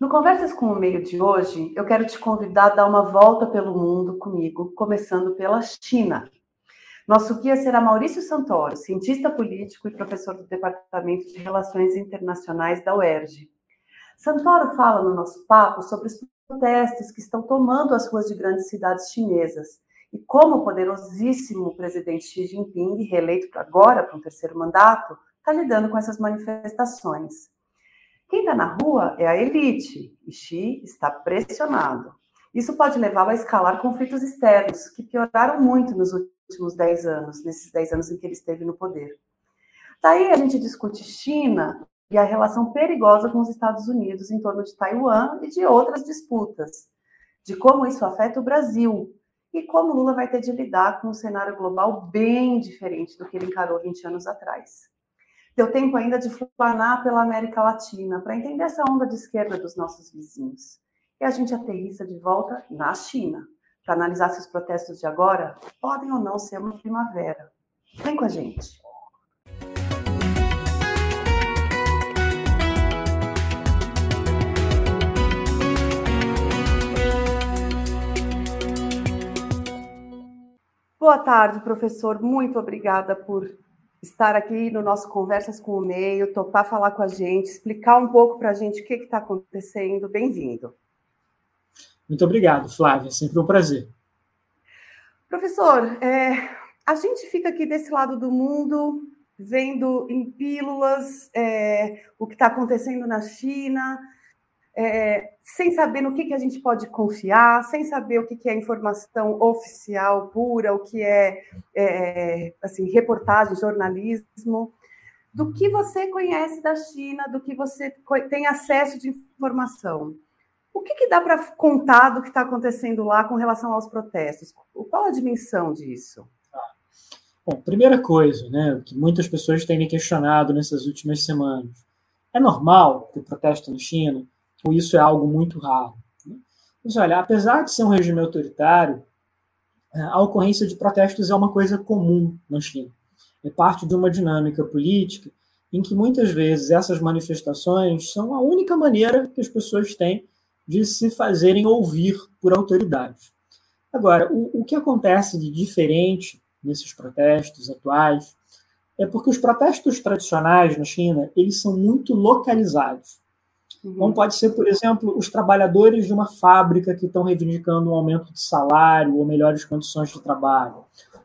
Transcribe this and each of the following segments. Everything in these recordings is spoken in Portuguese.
No Conversas com o Meio de hoje, eu quero te convidar a dar uma volta pelo mundo comigo, começando pela China. Nosso guia será Maurício Santoro, cientista político e professor do Departamento de Relações Internacionais da UERJ. Santoro fala no nosso papo sobre os protestos que estão tomando as ruas de grandes cidades chinesas e como o poderosíssimo presidente Xi Jinping, reeleito agora para um terceiro mandato, está lidando com essas manifestações. Quem está na rua é a elite, e Xi está pressionado. Isso pode levá-lo a escalar conflitos externos, que pioraram muito nos últimos 10 anos, nesses 10 anos em que ele esteve no poder. Daí a gente discute China e a relação perigosa com os Estados Unidos em torno de Taiwan e de outras disputas, de como isso afeta o Brasil e como Lula vai ter de lidar com um cenário global bem diferente do que ele encarou 20 anos atrás. Deu tempo ainda de flanar pela América Latina para entender essa onda de esquerda dos nossos vizinhos. E a gente aterrissa de volta na China, para analisar se os protestos de agora podem ou não ser uma primavera. Vem com a gente. Boa tarde, professor. Muito obrigada por estar aqui no nosso Conversas com o Meio, topar falar com a gente, explicar um pouco para a gente o que está acontecendo. Bem-vindo. Muito obrigado, Flávia. Sempre um prazer. Professor, é, a gente fica aqui desse lado do mundo, vendo em pílulas é, o que está acontecendo na China, é, sem saber no que, que a gente pode confiar, sem saber o que, que é informação oficial pura, o que é, é assim, reportagem, jornalismo. Do que você conhece da China, do que você tem acesso de informação. O que, que dá para contar do que está acontecendo lá com relação aos protestos? Qual a dimensão disso? Bom, primeira coisa, né, que muitas pessoas têm me questionado nessas últimas semanas. É normal ter protesto na China? Ou isso é algo muito raro. Né? Mas olha, apesar de ser um regime autoritário, é, a ocorrência de protestos é uma coisa comum na China. É parte de uma dinâmica política em que muitas vezes essas manifestações são a única maneira que as pessoas têm de se fazerem ouvir por autoridades. Agora, o, o que acontece de diferente nesses protestos atuais é porque os protestos tradicionais na China eles são muito localizados. Uhum. Pode ser, por exemplo, os trabalhadores de uma fábrica que estão reivindicando um aumento de salário ou melhores condições de trabalho,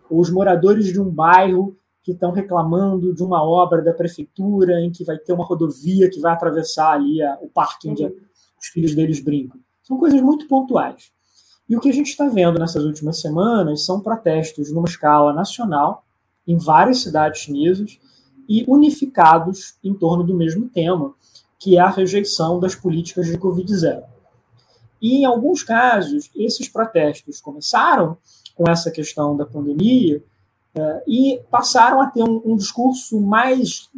ou os moradores de um bairro que estão reclamando de uma obra da prefeitura em que vai ter uma rodovia que vai atravessar ali a, o parque onde uhum. os filhos deles brincam. São coisas muito pontuais. E o que a gente está vendo nessas últimas semanas são protestos numa escala nacional, em várias cidades chinesas, e unificados em torno do mesmo tema, que é a rejeição das políticas de Covid-0. E, em alguns casos, esses protestos começaram com essa questão da pandemia é, e passaram a ter um, um, discurso mais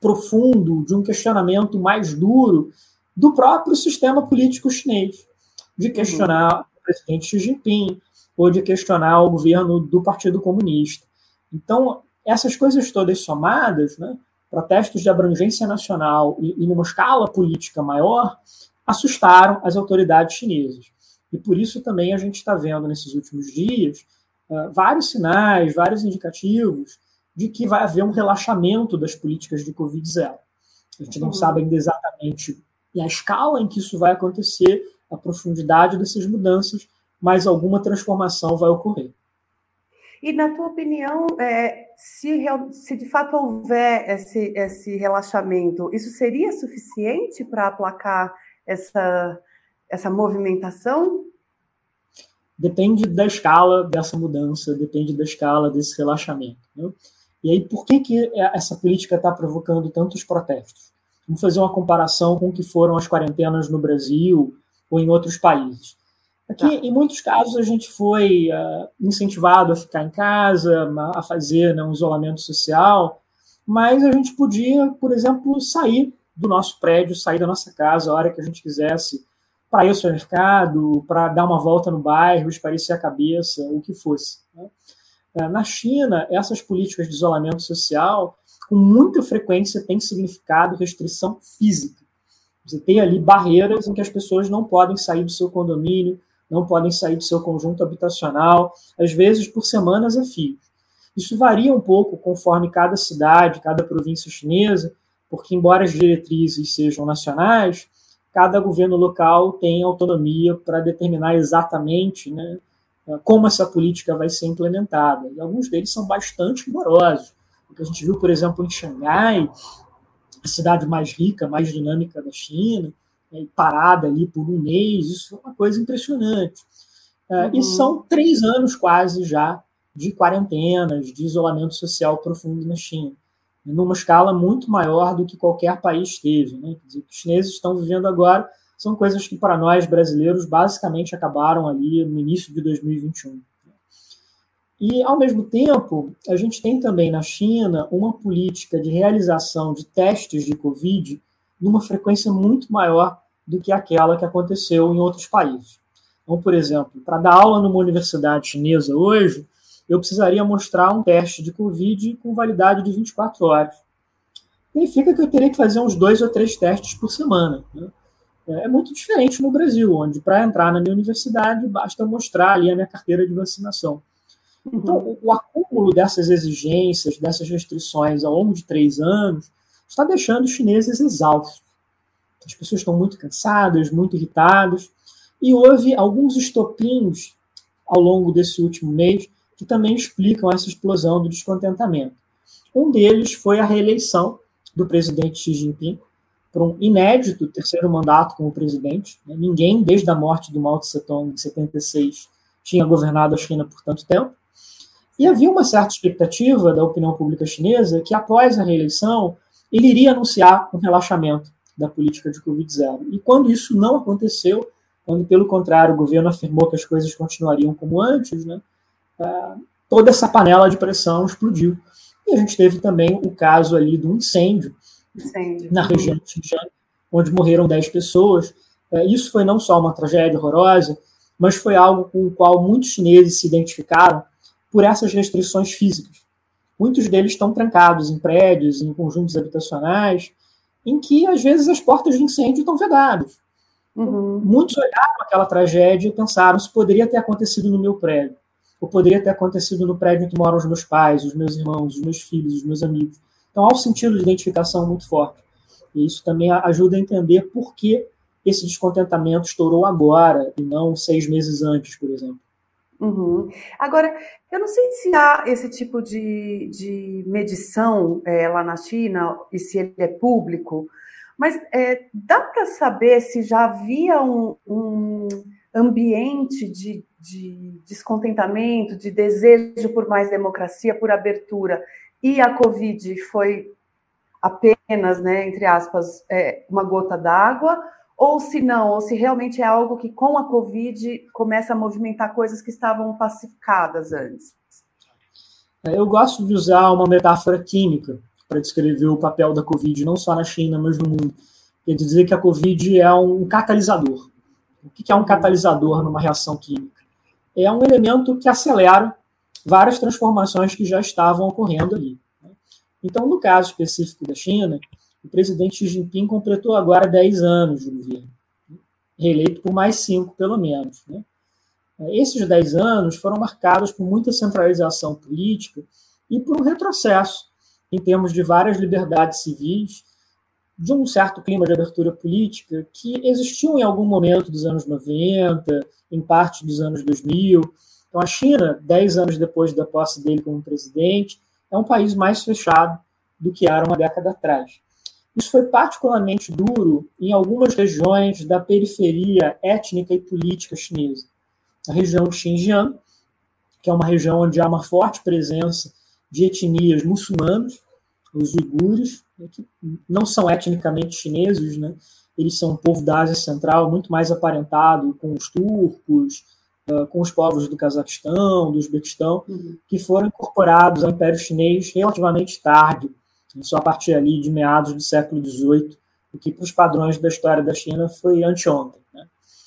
profundo, de um questionamento mais duro do próprio sistema político chinês, de questionar o presidente Xi Jinping ou de questionar o governo do Partido Comunista. Então, essas coisas todas somadas, né, protestos de abrangência nacional e, e numa escala política maior, assustaram as autoridades chinesas. E por isso também a gente está vendo nesses últimos dias uh, vários sinais, vários indicativos de que vai haver um relaxamento das políticas de Covid-0. A gente não uhum. sabe ainda exatamente a escala em que isso vai acontecer, a profundidade dessas mudanças, mas alguma transformação vai ocorrer. E, na tua opinião, é, se, se de fato houver esse, esse relaxamento, isso seria suficiente para aplacar essa, essa movimentação? Depende da escala dessa mudança, depende da escala desse relaxamento. Né? E aí, por que, que essa política está provocando tantos protestos? Vamos fazer uma comparação com o que foram as quarentenas no Brasil ou em outros países. Aqui, tá. em muitos casos, a gente foi uh, incentivado a ficar em casa, a fazer né, um isolamento social, mas a gente podia, por exemplo, sair do nosso prédio, sair da nossa casa a hora que a gente quisesse, para ir ao supermercado, para dar uma volta no bairro, esparecer a cabeça, o que fosse. Né? Uh, na China, essas políticas de isolamento social, com muita frequência, têm significado restrição física Você tem ali barreiras em que as pessoas não podem sair do seu condomínio, não podem sair do seu conjunto habitacional, às vezes por semanas a fio. Isso varia um pouco conforme cada cidade, cada província chinesa, porque, embora as diretrizes sejam nacionais, cada governo local tem autonomia para determinar exatamente né, como essa política vai ser implementada. E alguns deles são bastante rigorosos. O que a gente viu, por exemplo, em Xangai, a cidade mais rica, mais dinâmica da China, né, parada ali por um mês, isso foi uma coisa impressionante. É, uhum. E são três anos quase já de quarentenas, de isolamento social profundo na China, numa escala muito maior do que qualquer país teve. Né? Dizer, os chineses estão vivendo agora são coisas que para nós brasileiros basicamente acabaram ali no início de 2021. E, ao mesmo tempo, a gente tem também na China uma política de realização de testes de Covid numa frequência muito maior do que aquela que aconteceu em outros países. Então, por exemplo, para dar aula numa universidade chinesa hoje, eu precisaria mostrar um teste de Covid com validade de 24 horas. Significa que eu teria que fazer uns dois ou três testes por semana. Né? É muito diferente no Brasil, onde para entrar na minha universidade basta mostrar ali a minha carteira de vacinação. Então, o, o acúmulo dessas exigências, dessas restrições ao longo de três anos, está deixando os chineses exaustos. As pessoas estão muito cansadas, muito irritadas, e houve alguns estopins ao longo desse último mês que também explicam essa explosão do descontentamento. Um deles foi a reeleição do presidente Xi Jinping por um inédito terceiro mandato como presidente. Né? Ninguém, desde a morte do Mao Tse-tung em 76, tinha governado a China por tanto tempo. E havia uma certa expectativa da opinião pública chinesa que, após a reeleição, ele iria anunciar um relaxamento da política de Covid-0. E quando isso não aconteceu, quando, pelo contrário, o governo afirmou que as coisas continuariam como antes, né, ah, toda essa panela de pressão explodiu. E a gente teve também o caso ali do incêndio, incêndio. na região de Xinjiang, onde morreram 10 pessoas. É, isso foi não só uma tragédia horrorosa, mas foi algo com o qual muitos chineses se identificaram por essas restrições físicas. Muitos deles estão trancados em prédios, em conjuntos habitacionais, em que às vezes as portas de incêndio estão vedadas. Uhum. Muitos olharam aquela tragédia e pensaram: se poderia ter acontecido no meu prédio, ou poderia ter acontecido no prédio em que moram os meus pais, os meus irmãos, os meus filhos, os meus amigos. Então há um sentido de identificação muito forte. E isso também ajuda a entender por que esse descontentamento estourou agora e não seis meses antes, por exemplo. Uhum. Agora, eu não sei se há esse tipo de, de medição é, lá na China e se ele é público, mas é, dá para saber se já havia um, um ambiente de, de, descontentamento, de desejo por mais democracia, por abertura, e a Covid foi apenas, né, entre aspas, é, uma gota d'água, ou se não, ou se realmente é algo que com a Covid começa a movimentar coisas que estavam pacificadas antes. É, eu gosto de usar uma metáfora química para descrever o papel da Covid, não só na China, mas no mundo. Quer dizer que a Covid é um catalisador. O que é um catalisador numa reação química? É um elemento que acelera várias transformações que já estavam ocorrendo ali. Né? Então, no caso específico da China, o presidente Xi Jinping completou agora 10 anos de governo, reeleito por mais cinco, pelo menos. Né? Esses 10 anos foram marcados por muita centralização política e por um retrocesso em termos de várias liberdades civis, de um certo clima de abertura política que existiu em algum momento dos anos 90, em parte dos anos 2000. Então, a China, 10 anos depois da posse dele como presidente, é um país mais fechado do que era uma década atrás. Isso foi particularmente duro em algumas regiões da periferia étnica e política chinesa. A região de Xinjiang, que é uma região onde há uma forte presença de etnias muçulmanas, os uigures, né, que não são etnicamente chineses, né? eles são um povo da Ásia Central muito mais aparentado com os turcos, com os povos do Cazaquistão, do Uzbequistão, uhum. que foram incorporados ao Império Chinês relativamente tarde, só a partir ali de meados do século XVIII, o que para os padrões da história da China foi anteontem. Né?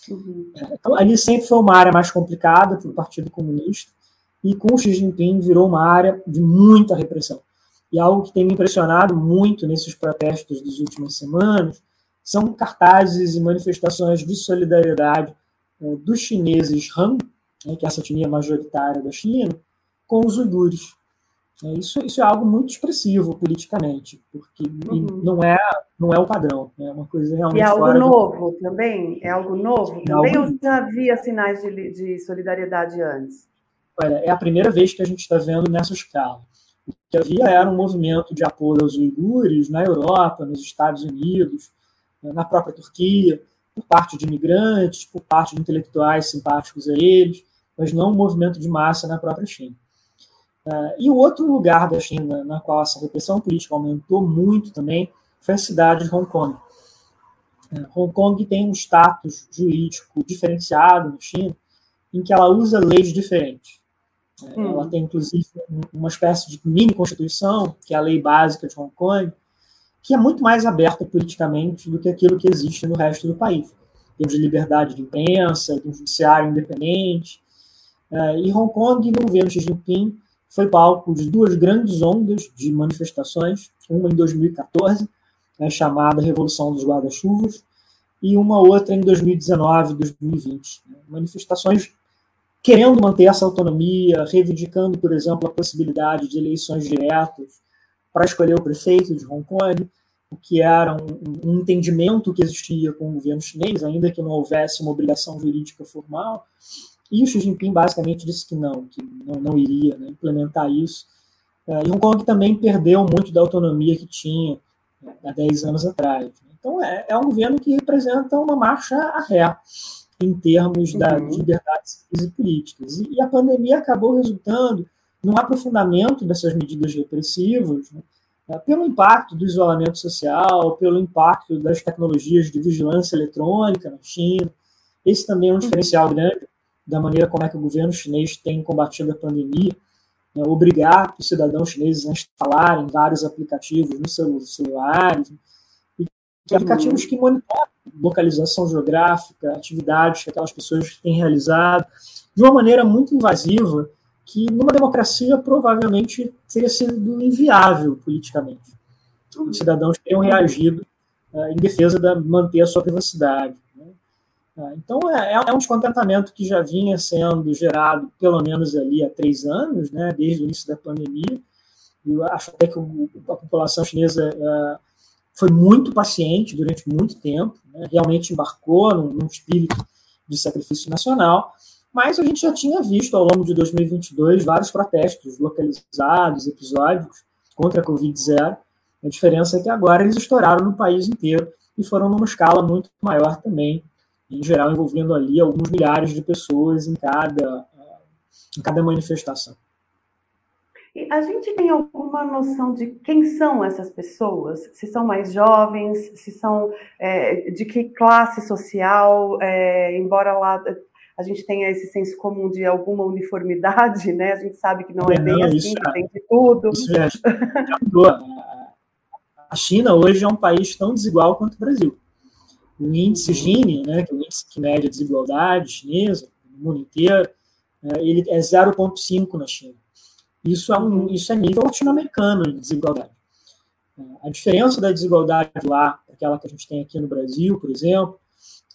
Uhum. É, então, ali sempre foi uma área mais complicada para o Partido Comunista, e com Xi Jinping virou uma área de muita repressão. E algo que tem me impressionado muito nesses protestos das últimas semanas são cartazes e manifestações de solidariedade é, dos chineses Han, né, que é essa etnia majoritária da China, com os uigures. É, isso, isso é algo muito expressivo politicamente, porque uhum. não, é, não é o padrão, é uma coisa realmente. E é algo novo do... também? É algo novo é também? Algo... Ou já havia sinais de, de solidariedade antes? Olha, é a primeira vez que a gente está vendo nessa escala. O que havia era um movimento de apoio aos uigures na Europa, nos Estados Unidos, na própria Turquia, por parte de imigrantes, por parte de intelectuais simpáticos a eles, mas não um movimento de massa na própria China. Uh, e o outro lugar da China na qual essa repressão política aumentou muito também foi a cidade de Hong Kong. Uh, Hong Kong tem um status jurídico diferenciado na China, em que ela usa leis diferentes. Uh, hum. Ela tem, inclusive, uma espécie de mini-constituição, que é a lei básica de Hong Kong, que é muito mais aberta politicamente do que aquilo que existe no resto do país. Temos liberdade de imprensa, de um judiciário independente. e Hong Kong, no governo Xi Jinping, foi palco de duas grandes ondas de manifestações, uma em 2014, né, chamada Revolução dos Guarda-Chuvas, e uma outra em 2019 e 2020. Né, manifestações querendo manter essa autonomia, reivindicando, por exemplo, a possibilidade de eleições diretas para escolher o prefeito de Hong Kong, o que era um, um entendimento que existia com o governo chinês, ainda que não houvesse uma obrigação jurídica formal, e o Xi Jinping basicamente disse que não, que não, não iria né, implementar isso. É, e Hong Kong também perdeu muito da autonomia que tinha né, há 10 anos atrás. Então, é, é, um governo que representa uma marcha a ré em termos da, uhum. de liberdades civis e políticas. E, e, a pandemia acabou resultando num aprofundamento dessas medidas repressivas, né, é, pelo impacto do isolamento social, pelo impacto das tecnologias de vigilância eletrônica na China. Esse também é um diferencial grande da maneira como é que o governo chinês tem combatido a pandemia, né, obrigar os cidadãos chineses a instalarem vários aplicativos nos seus celulares, e que aplicativos que monitoram localização geográfica, atividades que aquelas pessoas têm realizado, de uma maneira muito invasiva, que numa democracia provavelmente teria sido inviável politicamente. Os cidadãos teriam reagido uh, em defesa de manter a sua privacidade. Tá? Então, é, é, um descontentamento que já vinha sendo gerado, pelo menos ali há três anos, né, desde o início da pandemia. Eu acho até que a população chinesa é, foi muito paciente durante muito tempo, né, realmente embarcou num, num espírito de sacrifício nacional, mas a gente já tinha visto ao longo de 2022 vários protestos localizados, episódicos contra a Covid-0. A diferença é que agora eles estouraram no país inteiro e foram numa escala muito maior também, em geral envolvendo ali alguns milhares de pessoas em cada, em cada manifestação. E a gente tem alguma noção de quem são essas pessoas? Se são mais jovens, se são é, de que classe social, é, embora lá a gente tenha esse senso comum de alguma uniformidade, né? A gente sabe que não é, é bem não, assim, que tem de tudo. Isso já, já mudou. A China hoje é um país tão desigual quanto o Brasil o índice Gini, né, que é o índice que mede a desigualdade chinesa no mundo inteiro, é, ele é 0,5 na China. Isso é, um, isso é nível latino-americano de desigualdade. A diferença da desigualdade lá, aquela que a gente tem aqui no Brasil, por exemplo,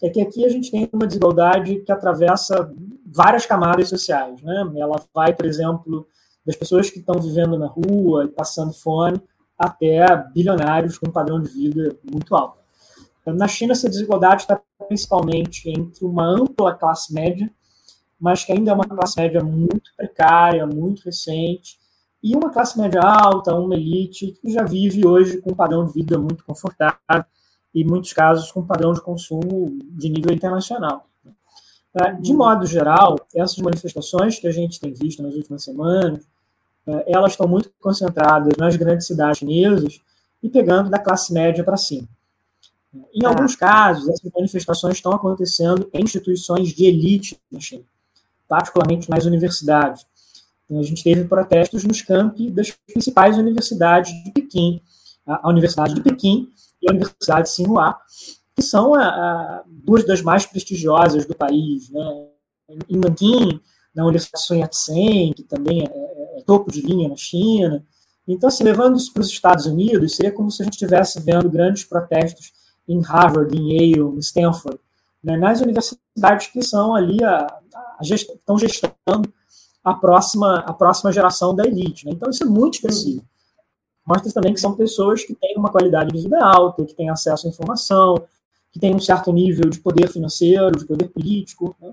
é que aqui a gente tem uma desigualdade que atravessa várias camadas sociais. Né? Ela vai, por exemplo, das pessoas que estão vivendo na rua e passando fome até bilionários com um padrão de vida muito alto. Na China, essa desigualdade está principalmente entre uma ampla classe média, mas que ainda é uma classe média muito precária, muito recente, e uma classe média alta, uma elite, que já vive hoje com um padrão de vida muito confortável e, em muitos casos, com um padrão de consumo de nível internacional. É, de modo geral, essas manifestações que a gente tem visto nas últimas semanas, é, elas estão muito concentradas nas grandes cidades chinesas e pegando da classe média para cima. Em tá. alguns casos, essas manifestações estão acontecendo em instituições de elite na China, particularmente nas universidades. Então, a gente teve protestos nos campi das principais universidades de Pequim, a Universidade de Pequim e a Universidade de Tsinghua, que são a, a, duas das mais prestigiosas do país. Né? Em Nanquim, na Universidade Sun Yat-sen, que também é, é, é topo de linha na China. Então, assim, levando isso para os Estados Unidos, seria como se a gente estivesse vendo grandes protestos em Harvard, em Yale, em Stanford, né, nas universidades que são ali a, a gest, estão gestando a próxima, a próxima geração da elite. Né? Então, isso é muito expressivo. Mostra também que são pessoas que têm uma qualidade de vida alta, que têm acesso à informação, que têm um certo nível de poder financeiro, de poder político. Né?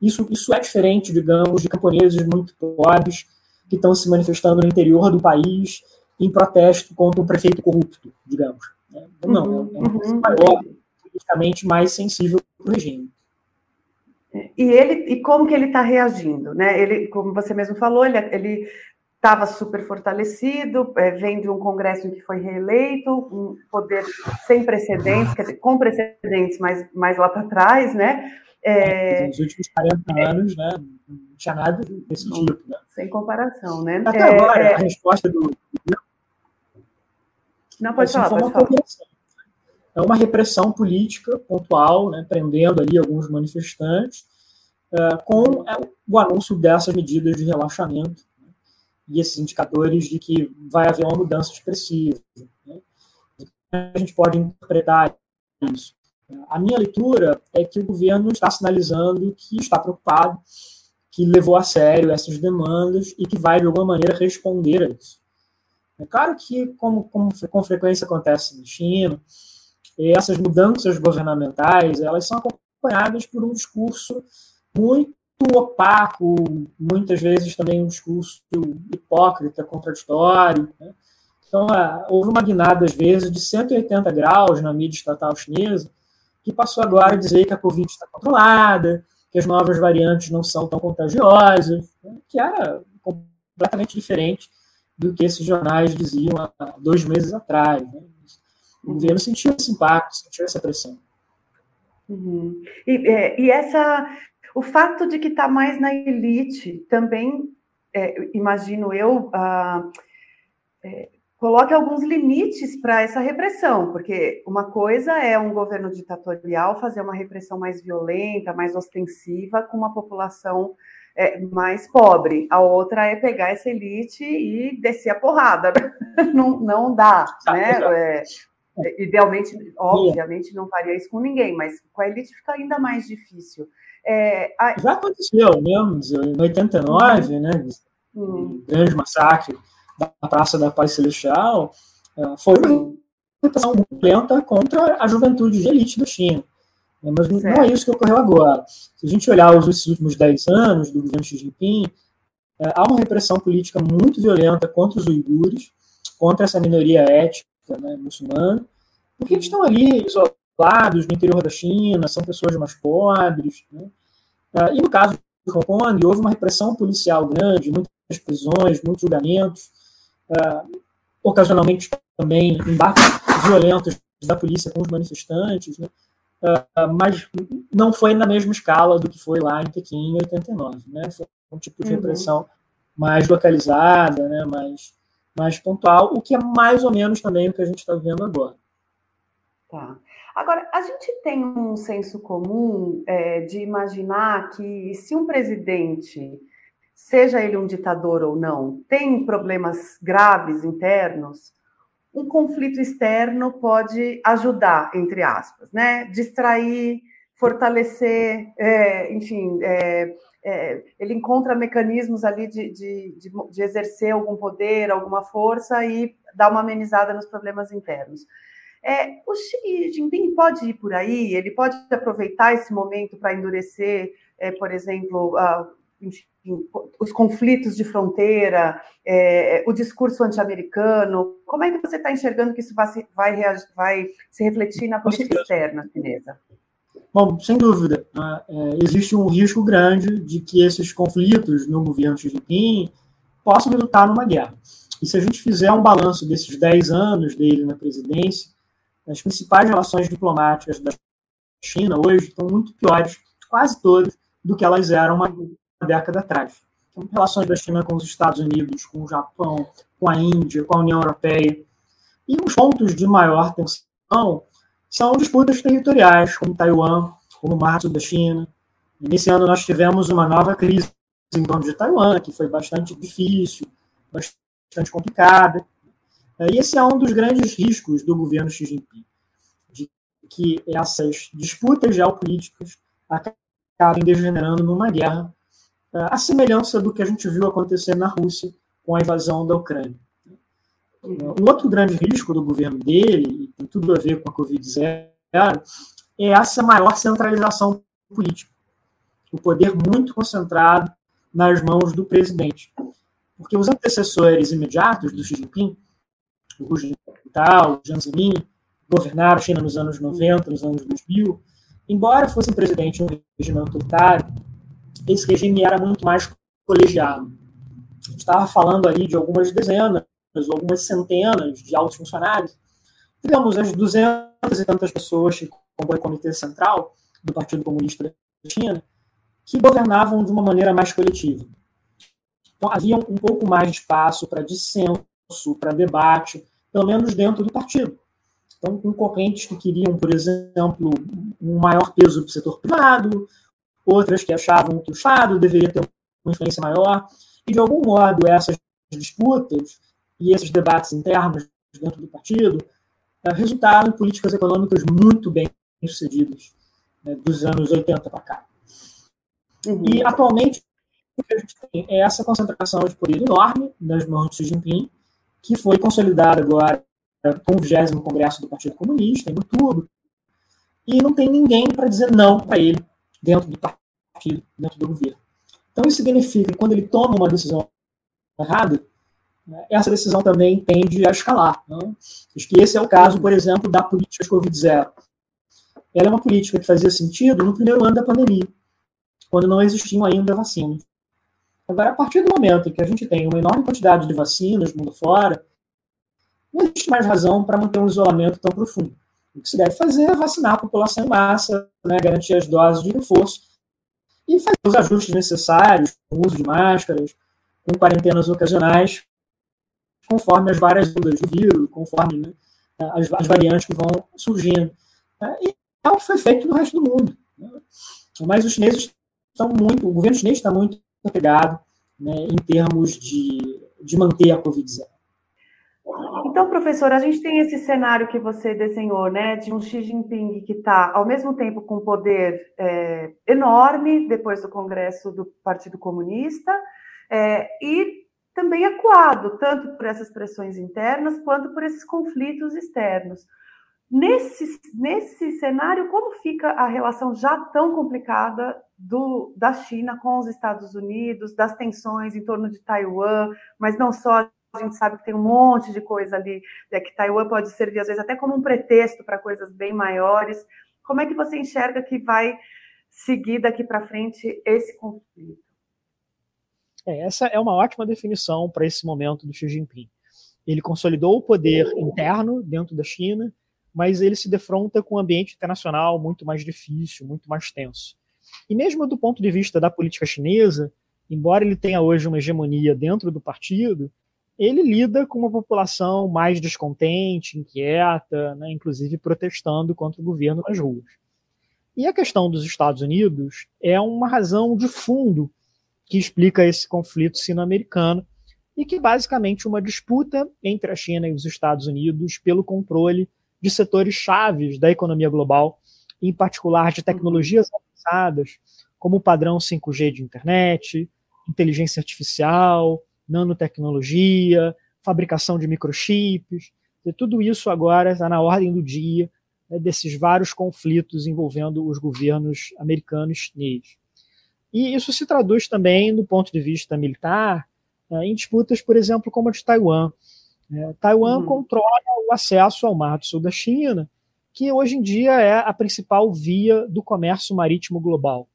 Isso, isso é diferente, digamos, de camponeses muito pobres que estão se manifestando no interior do país em protesto contra um prefeito corrupto, digamos. Né? Não, uhum, é um uhum. maior, politicamente mais sensível para o regime. E ele e como que ele está reagindo, né? Ele, como você mesmo falou, ele ele estava super fortalecido, é, vem de um congresso em que foi reeleito, um poder sem precedentes, quer dizer, com precedentes, mas mais lá para trás, né? É, Nos últimos 40 é, anos, né? Não tinha nada desse tipo, né? Sem comparação, né? Até é, agora, é. a resposta do. Não, pode falar, pode falar. É uma repressão política pontual, né, prendendo ali alguns manifestantes, uh, com é, o anúncio dessas medidas de relaxamento né, e esses indicadores de que vai haver uma mudança expressiva. Né. A gente pode interpretar isso. A minha leitura é que o governo está sinalizando que está preocupado, que levou a sério essas demandas e que vai, de alguma maneira, responder a isso. É claro que, como, como com frequência acontece na China, essas mudanças governamentais elas são acompanhadas por um discurso muito opaco, muitas vezes também um discurso hipócrita, contraditório. Né? Então, é, houve uma guinada, às vezes, de 180 graus na mídia estatal chinesa, que passou agora a dizer que a Covid está controlada, que as novas variantes não são tão contagiosas, né? que era completamente diferente do que esses jornais diziam há dois meses atrás. Né? O governo sentiu esse impacto, sentiu essa pressão. Uhum. E, é, e, essa, o fato de que está mais na elite também, é, imagino eu, ah, é, coloca alguns limites para essa repressão, porque uma coisa é um governo ditatorial fazer uma repressão mais violenta, mais ostensiva com uma população é, mais pobre. A outra é pegar essa elite e descer a porrada. não, não dá, né? É, Idealmente, obviamente, não faria isso com ninguém, mas com a elite fica ainda mais difícil. É, a... Já aconteceu mesmo, em 89, né? Uhum. grande massacre da Praça da Paz Celestial, é, foi uma repressão lenta contra a juventude de elite da China. É, mas certo. não é isso que ocorreu agora. Se a gente olhar os últimos 10 anos do governo Xi Jinping, é, há uma repressão política muito violenta contra os uigures, contra essa minoria étnica né, muçulmana, porque eles estão ali isolados no interior da China, são pessoas mais pobres. Né? Ah, e no caso de Hong Kong, houve uma repressão policial grande, muitas prisões, muitos julgamentos, ocasionalmente também embates violentos da polícia com os manifestantes, né? Uh, mas não foi na mesma escala do que foi lá em Pequim em 89. Né? Foi um tipo de uhum. repressão uhum. mais localizada, né? mais mais pontual, o que é mais ou menos também o que a gente está vendo agora. Tá. Agora, a gente tem um senso comum é, de imaginar que se um presidente, seja ele um ditador ou não, tem problemas graves internos, um conflito externo pode ajudar, entre aspas, né? Distrair, fortalecer, é, enfim, é, é, ele encontra mecanismos ali de, de, de, de, exercer algum poder, alguma força e dar uma amenizada nos problemas internos. É, o Xi Jinping pode ir por aí, ele pode aproveitar esse momento para endurecer, é, por exemplo, uh, enfim, os conflitos de fronteira, é, o discurso anti-americano. Como é que você está enxergando que isso vai, vai, vai se refletir na política externa chinesa? Bom, sem dúvida, é, existe um risco grande de que esses conflitos no governo Xi Jinping possam resultar numa guerra. E se a gente fizer um balanço desses 10 anos dele na presidência, as principais relações diplomáticas da China hoje estão muito piores, quase todas, do que elas eram uma década atrás. Então, relações da China com os Estados Unidos, com o Japão, com a Índia, com a União Europeia. E os pontos de maior tensão são disputas territoriais, como Taiwan, como o Mar da China. Nesse ano nós tivemos uma nova crise em torno de Taiwan, que foi bastante difícil, bastante complicada. E esse é um dos grandes riscos do governo Xi Jinping, de que essas disputas geopolíticas acabem degenerando numa guerra, a semelhança do que a gente viu acontecer na Rússia com a invasão da Ucrânia. Um outro grande risco do governo dele, tem tudo a ver com a Covid-0, é essa maior centralização política. O poder muito concentrado nas mãos do presidente. Porque os antecessores imediatos do Xi Jinping, o Hu Jintao, o Jiang Zemin, governaram a China nos anos 90, nos anos 2000, embora fossem presidente de um regime autoritário, esse regime era muito mais colegiado. Estava falando ali de algumas dezenas, algumas centenas de altos funcionários, digamos, as duzentas e tantas pessoas que compõem o Comitê Central do Partido Comunista da China, que governavam de uma maneira mais coletiva. Então, havia um pouco mais de espaço para dissenso, para debate, pelo menos dentro do partido. Então, concorrentes que queriam, por exemplo, um maior peso para o setor privado, outras que achavam que o Estado deveria ter uma influência maior, e, de algum modo, essas disputas e esses debates internos dentro do partido eh, resultaram em políticas econômicas muito bem sucedidas né, dos anos 80 para cá. Uhum. E, atualmente, o que a gente tem é essa concentração de poder enorme nas mãos de Xi Jinping, que foi consolidada agora com o 20 Congresso do Partido Comunista, em outubro, e não tem ninguém para dizer não para ele dentro do partido, dentro do governo. Então, isso significa que quando ele toma uma decisão errada, né, essa decisão também tende a escalar. Né? Acho que esse é o caso, por exemplo, da política Covid-0. Ela é uma política que fazia sentido no primeiro ano da pandemia, quando não existiam ainda vacinas. Agora, a partir do momento em que a gente tem uma enorme quantidade de vacinas mundo fora, não existe mais razão para manter um isolamento tão profundo. O que se deve fazer é vacinar a população em massa, né, garantir as doses de reforço e fazer os ajustes necessários, o uso de máscaras, com quarentenas ocasionais, conforme as várias ondas do vírus, conforme né, as, as, variantes que vão surgindo. E é o que foi feito no resto do mundo. Né. Mas os chineses estão muito, o governo chinês está muito apegado né, em termos de, de manter a Covid-0. Então, professor, a gente tem esse cenário que você desenhou, né, de um Xi Jinping que está, ao mesmo tempo, com poder é, enorme depois do Congresso do Partido Comunista é, e também acuado, tanto por essas pressões internas quanto por esses conflitos externos. Nesse, nesse cenário, como fica a relação já tão complicada do, da China com os Estados Unidos, das tensões em torno de Taiwan, mas não só, a gente sabe que tem um monte de coisa ali, né, que Taiwan pode servir, às vezes, até como um pretexto para coisas bem maiores. Como é que você enxerga que vai seguir daqui para frente esse conflito? É, essa é uma ótima definição para esse momento do Xi Jinping. Ele consolidou o poder interno dentro da China, mas ele se defronta com um ambiente internacional muito mais difícil, muito mais tenso. E mesmo do ponto de vista da política chinesa, embora ele tenha hoje uma hegemonia dentro do partido, ele lida com uma população mais descontente, inquieta, né, inclusive protestando contra o governo nas ruas. E a questão dos Estados Unidos é uma razão de fundo que explica esse conflito sino-americano e que basicamente uma disputa entre a China e os Estados Unidos pelo controle de setores chaves da economia global, em particular de tecnologias avançadas, como o padrão 5G de internet, inteligência artificial, nanotecnologia, fabricação de microchips. E tudo isso agora está na ordem do dia né, desses vários conflitos envolvendo os governos americanos e chineses. E isso se traduz também, do ponto de vista militar, né, em disputas, por exemplo, como a de Taiwan. É, Taiwan uhum. controla o acesso ao Mar do Sul da China, que hoje em dia é a principal via do comércio marítimo global.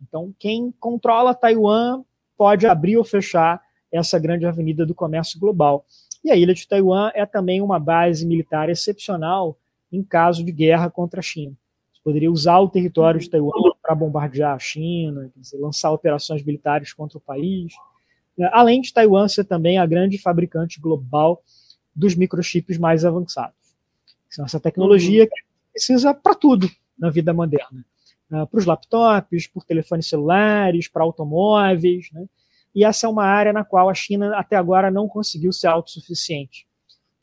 Então, quem controla Taiwan pode abrir ou fechar essa grande avenida do comércio global. E a ilha de Taiwan é também uma base militar excepcional em caso de guerra contra a China. Você poderia usar o território de Taiwan para bombardear a China, dizer, lançar operações militares contra o país. Além de Taiwan ser também a grande fabricante global dos microchips mais avançados. Essa tecnologia uhum. que precisa para tudo na vida moderna. Uh, para os laptops, por telefones celulares, para automóveis. Né? E essa é uma área na qual a China até agora não conseguiu ser autossuficiente.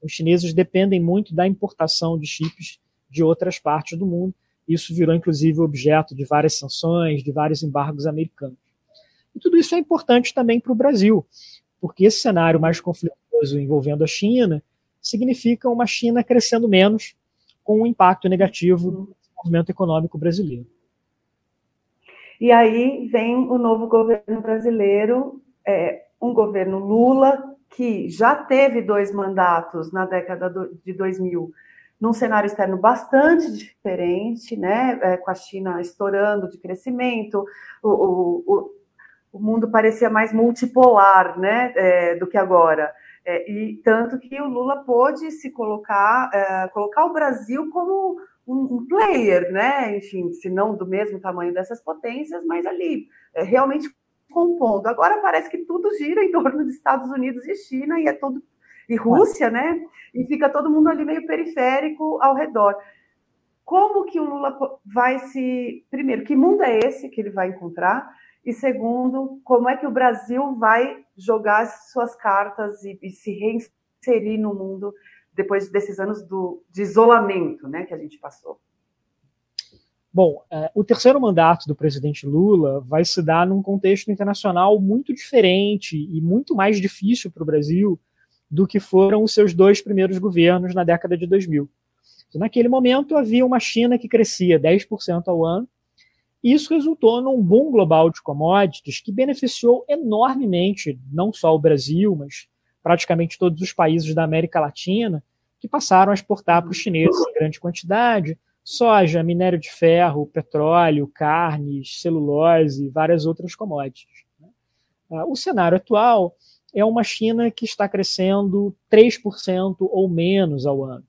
Os chineses dependem muito da importação de chips de outras partes do mundo. Isso virou, inclusive, objeto de várias sanções, de vários embargos americanos. E tudo isso é importante também para o Brasil, porque esse cenário mais conflituoso envolvendo a China significa uma China crescendo menos, com um impacto negativo no desenvolvimento econômico brasileiro. E aí vem o novo governo brasileiro, é, um governo Lula, que já teve dois mandatos na década de 2000, num cenário externo bastante diferente, né, é, com a China estourando de crescimento, o, o, o mundo parecia mais multipolar né, é, do que agora. É, e tanto que o Lula pôde se colocar, é, colocar o Brasil como um, player, né? Enfim, se não do mesmo tamanho dessas potências, mas ali é, realmente compondo. Agora parece que tudo gira em torno dos Estados Unidos e China e é todo e Rússia, né? E fica todo mundo ali meio periférico ao redor. Como que o Lula vai se. Primeiro, que mundo é esse que ele vai encontrar? E segundo, como é que o Brasil vai jogar suas cartas e, e se reinserir no mundo depois desses anos do, de isolamento né, que a gente passou? Bom, é, o terceiro mandato do presidente Lula vai se dar num contexto internacional muito diferente e muito mais difícil para o Brasil do que foram os seus dois primeiros governos na década de 2000. Naquele momento havia uma China que crescia 10% ao ano, e isso resultou num boom global de commodities que beneficiou enormemente não só o Brasil, mas praticamente todos os países da América Latina, que passaram a exportar para os chineses em grande quantidade soja, minério de ferro, petróleo, carnes, celulose várias outras commodities. Né? Ah, o cenário atual é uma China que está crescendo 3% ou menos ao ano.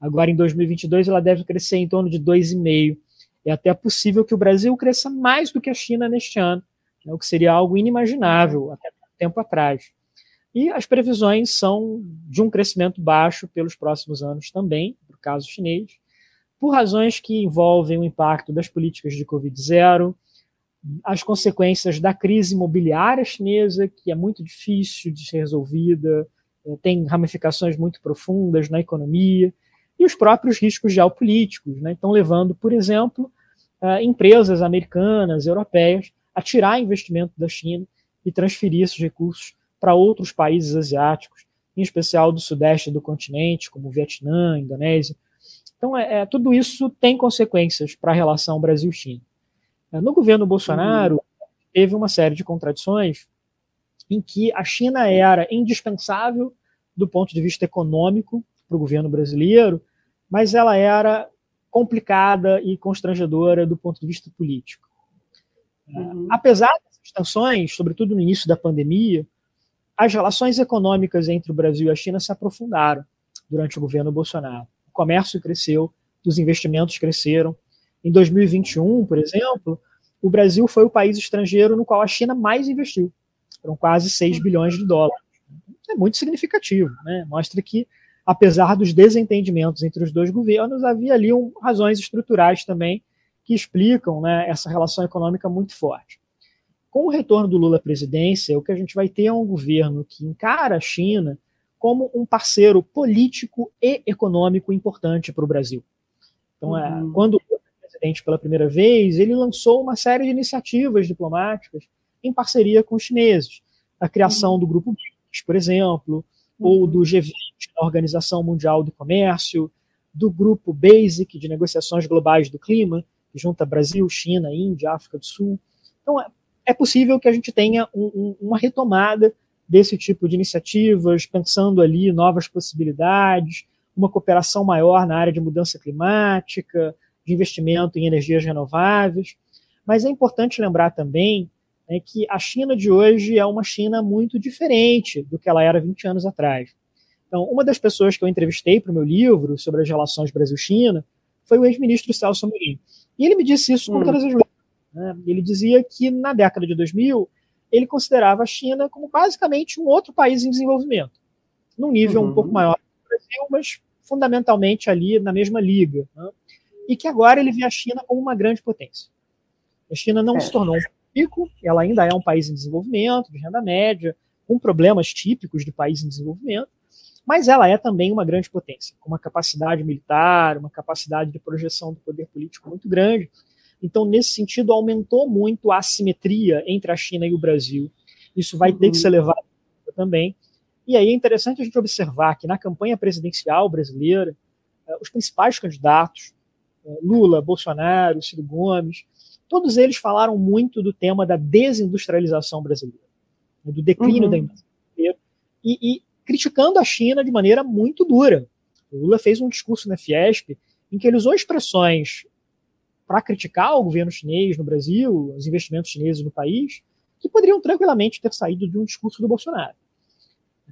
Agora, em 2022, ela deve crescer em torno de 2,5%. É até possível que o Brasil cresça mais do que a China neste ano, né, o que seria algo inimaginável até tempo atrás. E as previsões são de um crescimento baixo pelos próximos anos também, no caso chinês, por razões que envolvem o impacto das políticas de Covid-0, as consequências da crise imobiliária chinesa, que é muito difícil de ser resolvida, eh, tem ramificações muito profundas na economia, e os próprios riscos geopolíticos, né? Estão levando, por exemplo, empresas americanas, europeias, a tirar investimento da China e transferir esses recursos para outros países asiáticos, em especial do sudeste do continente, como Vietnã, Indonésia. Então, é, é tudo isso tem consequências para a relação Brasil-China. É, no governo Bolsonaro, teve uma série de contradições em que a China era indispensável do ponto de vista econômico para o governo brasileiro, mas ela era complicada e constrangedora do ponto de vista político. Uhum. Apesar dessas tensões, sobretudo no início da pandemia, as relações econômicas entre o Brasil e a China se aprofundaram durante o governo Bolsonaro. O comércio cresceu, os investimentos cresceram. Em 2021, por exemplo, o Brasil foi o país estrangeiro no qual a China mais investiu. Foram quase 6 bilhões de dólares. É muito significativo, né? Mostra que apesar dos desentendimentos entre os dois governos, havia ali um, razões estruturais também que explicam né, essa relação econômica muito forte. Com o retorno do Lula à presidência, o que a gente vai ter é um governo que encara a China como um parceiro político e econômico importante para o Brasil. Então, é, uhum. é, quando o Lula foi presidente pela primeira vez, ele lançou uma série de iniciativas diplomáticas em parceria com os chineses. A criação uhum. do Grupo BRICS, por exemplo, ou do G20, da Organização Mundial do Comércio, do Grupo BASIC, de negociações globais do clima, que junta Brasil, China, Índia, África do Sul. Então, é, possível que a gente tenha um, um, uma retomada desse tipo de iniciativas, pensando ali novas possibilidades, uma cooperação maior na área de mudança climática, de investimento em energias renováveis. Mas é importante lembrar também é que a China de hoje é uma China muito diferente do que ela era 20 anos atrás. Então, uma das pessoas que eu entrevistei para o meu livro sobre as relações Brasil-China foi o ex-ministro Celso Amorim. E ele me disse isso com hum. todas as letras. Né? Ele dizia que na década de 2000 ele considerava a China como basicamente um outro país em desenvolvimento, num nível uhum. um pouco maior do Brasil, mas fundamentalmente ali na mesma liga. Né? E que agora ele vê a China como uma grande potência. A China não é. se tornou um rico, ela ainda é um país em desenvolvimento, de renda média, com problemas típicos de país em desenvolvimento, mas ela é também uma grande potência, com uma capacidade militar, uma capacidade de projeção do poder político muito grande. Então, nesse sentido, aumentou muito a assimetria entre a China e o Brasil. Isso vai uhum. ter que ser levado também. E aí é interessante a gente observar que na campanha presidencial brasileira, eh, os principais candidatos, eh, Lula, Bolsonaro, Ciro Gomes, todos eles falaram muito do tema da desindustrialização brasileira, né, do declínio uhum. da indústria brasileira, e, e, criticando a China de maneira muito dura. O Lula fez um discurso na Fiesp em que ele usou expressões para criticar o governo chinês no Brasil, os investimentos chineses no país, que poderiam tranquilamente ter saído de um discurso do Bolsonaro.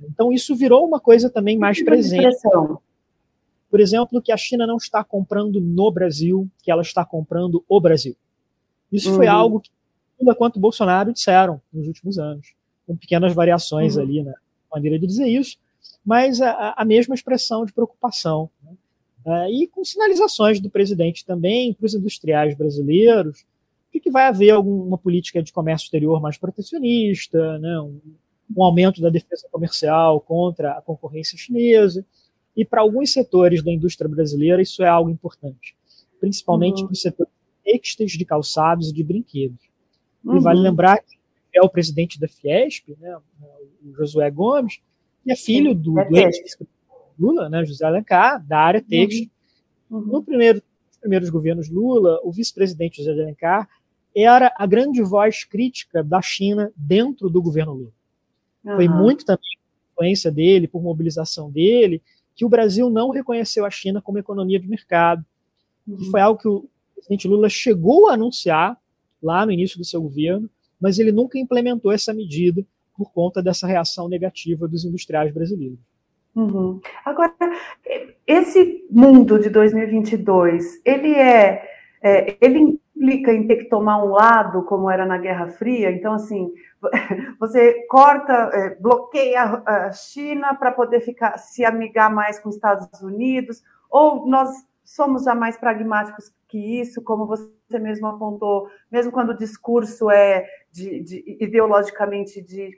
Então, isso virou uma coisa também mais presente. Por exemplo, que a China não está comprando no Brasil, que ela está comprando o Brasil. Isso uhum. foi algo que Lula quanto Bolsonaro disseram nos últimos anos, com pequenas variações uhum. ali na maneira de dizer isso, mas a, a mesma expressão de preocupação. Né? Uh, e com sinalizações do presidente também para os industriais brasileiros de que vai haver alguma política de comércio exterior mais protecionista, né, um, um aumento da defesa comercial contra a concorrência chinesa. E para alguns setores da indústria brasileira, isso é algo importante, principalmente uhum. para os setores têxteis, de calçados e de brinquedos. Uhum. E vale lembrar que é o presidente da Fiesp, né, o Josué Gomes, e é filho do, é do Lula, né, José Alencar, da área têxtil. Uhum. uhum. No primeiro, nos primeiros governos Lula, o vice-presidente José Alencar era a grande voz crítica da China dentro do governo Lula. Uhum. Foi muito também influência dele, por mobilização dele, que o Brasil não reconheceu a China como economia de mercado. Uhum. Que foi algo que o presidente Lula chegou a anunciar lá no início do seu governo, mas ele nunca implementou essa medida por conta dessa reação negativa dos industriais brasileiros. Uhum. Agora, esse mundo de 2022, ele é, é, ele implica em ter que tomar um lado, como era na Guerra Fria. Então, assim, você corta, é, bloqueia a China para poder ficar se amigar mais com os Estados Unidos, ou nós somos já mais pragmáticos que isso, como você mesmo apontou, mesmo quando o discurso é de, de, ideologicamente de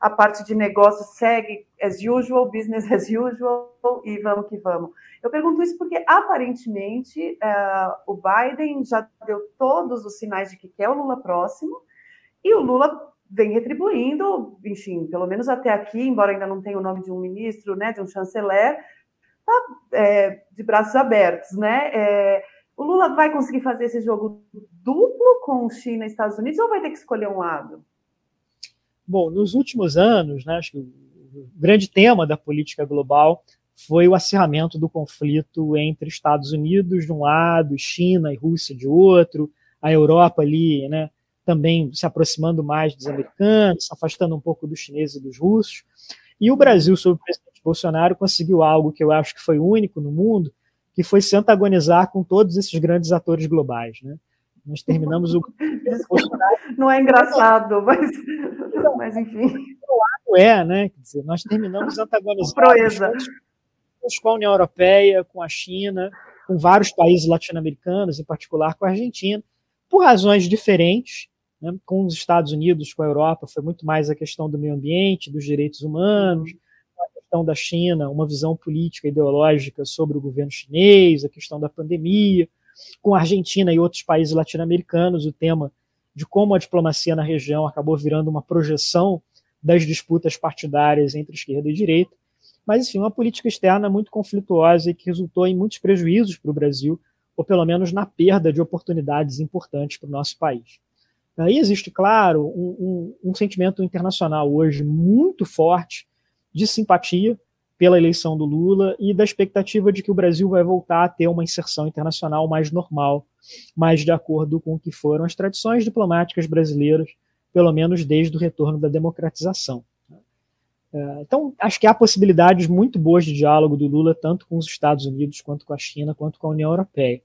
a parte de negócio segue as usual, business as usual, e vamos que vamos. Eu pergunto isso porque, aparentemente, uh, o Biden já deu todos os sinais de que quer o Lula próximo, e o Lula vem retribuindo, enfim, pelo menos até aqui, embora ainda não tenha o nome de um ministro, né, de um chanceler, tá, é, de braços abertos, né? É, o Lula vai conseguir fazer esse jogo duplo com China e Estados Unidos ou vai ter que escolher um lado? Bom, nos últimos anos, né, acho que o grande tema da política global foi o acirramento do conflito entre Estados Unidos de um lado, China e Rússia de outro, a Europa ali, né, também se aproximando mais dos americanos, se afastando um pouco dos chineses e dos russos. E o Brasil, sob o presidente Bolsonaro, conseguiu algo que eu acho que foi único no mundo, que foi se antagonizar com todos esses grandes atores globais. Né? Nós terminamos o. Não é engraçado, mas, mas enfim. O é, né? Quer dizer, nós terminamos antagonizados com a União Europeia, com a China, com vários países latino-americanos, em particular com a Argentina, por razões diferentes. Né? Com os Estados Unidos, com a Europa, foi muito mais a questão do meio ambiente, dos direitos humanos, a questão da China, uma visão política ideológica sobre o governo chinês, a questão da pandemia. Com a Argentina e outros países latino-americanos, o tema de como a diplomacia na região acabou virando uma projeção das disputas partidárias entre esquerda e direita. Mas, enfim, uma política externa muito conflituosa e que resultou em muitos prejuízos para o Brasil, ou pelo menos na perda de oportunidades importantes para o nosso país. Aí existe, claro, um, um, um sentimento internacional hoje muito forte de simpatia pela eleição do Lula e da expectativa de que o Brasil vai voltar a ter uma inserção internacional mais normal, mais de acordo com o que foram as tradições diplomáticas brasileiras, pelo menos desde o retorno da democratização. É, então, acho que há possibilidades muito boas de diálogo do Lula, tanto com os Estados Unidos, quanto com a China, quanto com a União Europeia.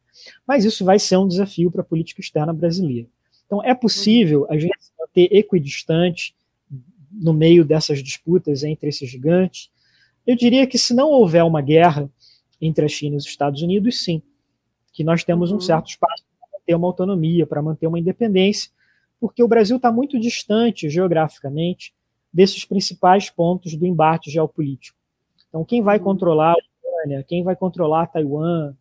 Mas isso vai ser um desafio para a política externa brasileira. Então, é possível a gente manter equidistante no meio dessas disputas entre esses gigantes? Eu diria que se não houver uma guerra entre a China e os Estados Unidos, sim, que nós temos um uhum. certo espaço para manter uma autonomia, para manter uma independência, porque o Brasil está muito distante geograficamente desses principais pontos do embate geopolítico. Então, quem vai uhum. controlar a Ucrânia, quem vai controlar Taiwan?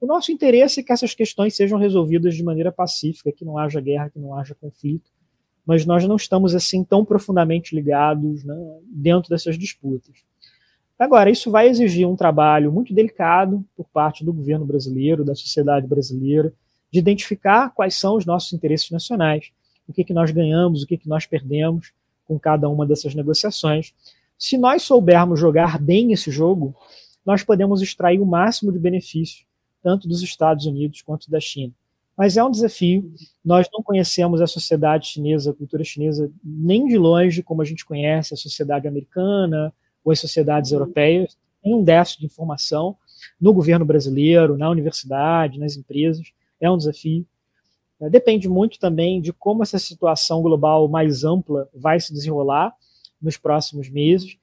O nosso interesse é que essas questões sejam resolvidas de maneira pacífica, que não haja guerra, que não haja conflito, mas nós não estamos assim tão profundamente ligados né, dentro dessas disputas. Agora, isso vai exigir um trabalho muito delicado por parte do governo brasileiro, da sociedade brasileira, de identificar quais são os nossos interesses nacionais, o que, que nós ganhamos, o que, que nós perdemos com cada uma dessas negociações. Se nós soubermos jogar bem esse jogo, nós podemos extrair o máximo de benefício, tanto dos Estados Unidos quanto da China. Mas é um desafio. Nós não conhecemos a sociedade chinesa, a cultura chinesa, nem de longe como a gente conhece a sociedade americana ou as sociedades europeias. Tem um déficit de informação no governo brasileiro, na universidade, nas empresas. É um desafio. É, depende muito também de como essa situação global mais ampla vai se desenrolar nos próximos meses.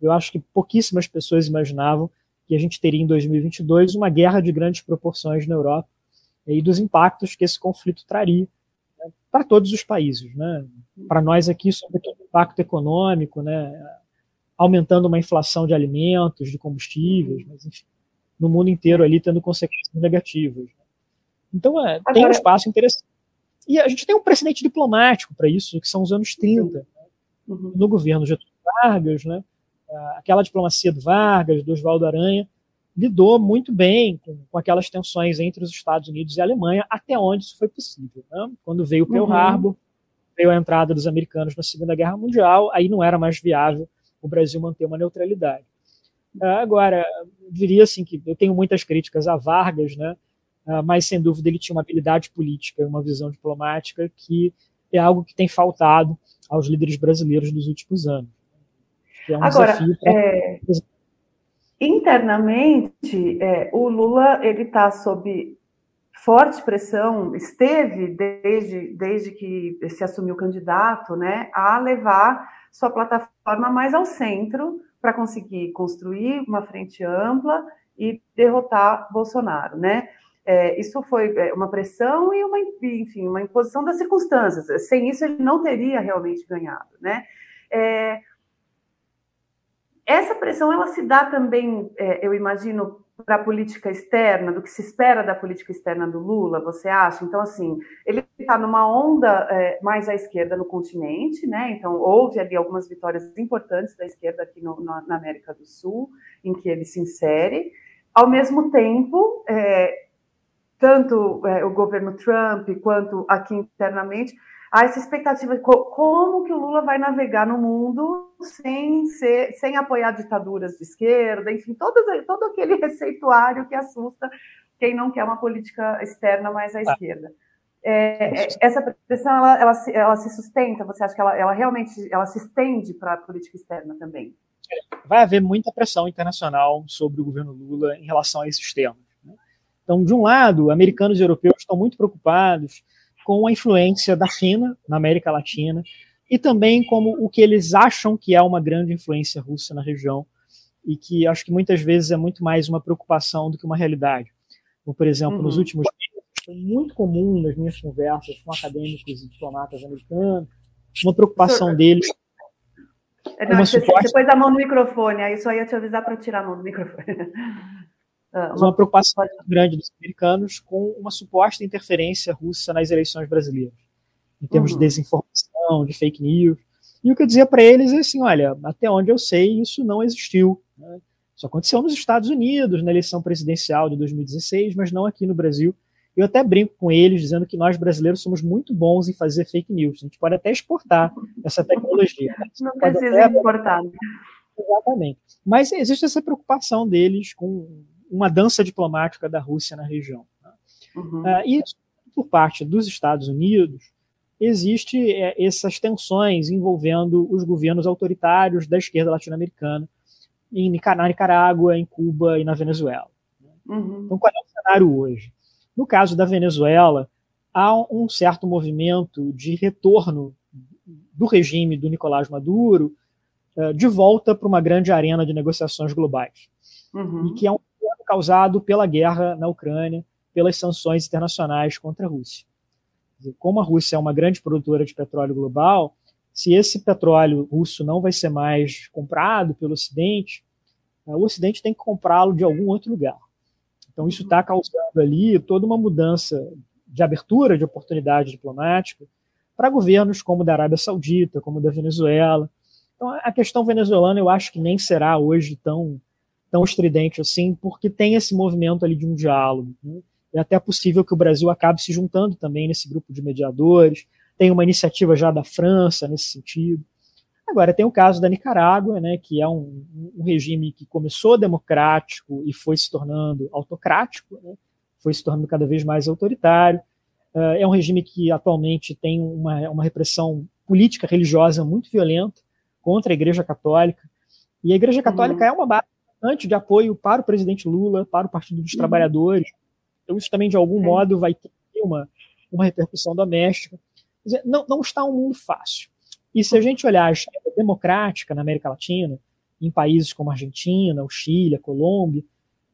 Eu acho que pouquíssimas pessoas imaginavam que a gente teria em 2022 uma guerra de grandes proporções na Europa e dos impactos que esse conflito traria né, para todos os países. Né? Para nós aqui, sobretudo o impacto econômico, né? Aumentando uma inflação de alimentos, de combustíveis, mas enfim, no mundo inteiro ali tendo consequências negativas. Então, é, tem um espaço interessante. E a gente tem um precedente diplomático para isso, que são os anos 30, né? uhum. no governo Getúlio Vargas, né? aquela diplomacia do Vargas, do Oswaldo Aranha, lidou muito bem com, com, aquelas tensões entre os Estados Unidos e a Alemanha, até onde isso foi possível. Né? Quando veio o Pearl uhum. Harbor, veio a entrada dos americanos na Segunda Guerra Mundial, aí não era mais viável o Brasil manter uma neutralidade. Agora, diria assim que eu tenho muitas críticas a Vargas, né? Ah, mas sem dúvida ele tinha uma habilidade política, uma visão diplomática que é algo que tem faltado aos líderes brasileiros nos últimos anos. É um Agora, é, internamente, é, o Lula ele está sob forte pressão, esteve desde, desde que se assumiu candidato, né, a levar sua plataforma mais ao centro para conseguir construir uma frente ampla e derrotar Bolsonaro, né? É, isso foi é, uma pressão e uma, enfim, uma imposição das circunstâncias. Sem isso, ele não teria realmente ganhado, né? É, essa pressão, ela se dá também, é, eu imagino, para a política externa, do que se espera da política externa do Lula, você acha? Então, assim, ele está numa onda é, mais à esquerda no continente, né? Então, houve ali algumas vitórias importantes da esquerda aqui no, na, na América do Sul, em que ele se insere. Ao mesmo tempo, é, tanto é, o governo Trump quanto aqui internamente, há essa expectativa de como que o Lula vai navegar no mundo sem ser, sem apoiar ditaduras de esquerda, enfim, todos, todo aquele receituário que assusta quem não quer uma política externa mais à esquerda. É, é, essa pressão ela, ela, se, ela se sustenta? Você acha que ela, ela realmente ela se estende para a política externa também? Vai haver muita pressão internacional sobre o governo Lula em relação a esses temas. Então, de um lado, americanos e europeus estão muito preocupados com a influência da China na América Latina e também como o que eles acham que é uma grande influência russa na região e que acho que muitas vezes é muito mais uma preocupação do que uma realidade. Como, por exemplo, uhum. nos últimos dias, foi muito comum nas minhas conversas com acadêmicos e diplomatas americanos, uma preocupação deles não, você, suposta... você pôs a mão no microfone, aí só ia te avisar para tirar a mão do microfone. Ah, uma, uma preocupação grande dos americanos com uma suposta interferência russa nas eleições brasileiras, em termos uhum. de desinformação, de fake news. E o que eu dizia para eles é assim: olha, até onde eu sei, isso não existiu. Né? Isso aconteceu nos Estados Unidos, na eleição presidencial de 2016, mas não aqui no Brasil. Eu até brinco com eles, dizendo que nós brasileiros somos muito bons em fazer fake news. A gente pode até exportar essa tecnologia. Não precisa até... exportar. Exatamente. Mas existe essa preocupação deles com uma dança diplomática da Rússia na região. Né? Uhum. Uh, e por parte dos Estados Unidos existe é, essas tensões envolvendo os governos autoritários da esquerda latino-americana em na Nicarágua, em Cuba e na Venezuela. Né? Uhum. Então, qual é o cenário hoje? No caso da Venezuela, há um certo movimento de retorno do regime do Nicolás Maduro uh, de volta para uma grande arena de negociações globais. Uhum. E que é um causado pela guerra na Ucrânia, pelas sanções internacionais contra a Rússia. Como a Rússia é uma grande produtora de petróleo global, se esse petróleo russo não vai ser mais comprado pelo Ocidente, o Ocidente tem que comprá-lo de algum outro lugar. Então, isso está causando ali toda uma mudança de abertura de oportunidade diplomática para governos como da Arábia Saudita, como da Venezuela. Então, a questão venezuelana eu acho que nem será hoje tão, tão estridente assim, porque tem esse movimento ali de um diálogo. Né? É até possível que o Brasil acabe se juntando também nesse grupo de mediadores. Tem uma iniciativa já da França nesse sentido. Agora, tem o caso da Nicarágua, né, que é um, um regime que começou democrático e foi se tornando autocrático, né, foi se tornando cada vez mais autoritário. Uh, é um regime que atualmente tem uma, uma repressão política religiosa muito violenta contra a Igreja Católica. E a Igreja Católica uhum. é uma base importante de apoio para o presidente Lula, para o Partido dos uhum. Trabalhadores. Então, isso também, de algum modo, vai ter uma, uma repercussão doméstica. Dizer, não, não está um mundo fácil. E se a gente olhar a esquerda democrática na América Latina, em países como a Argentina, o Chile, a Colômbia,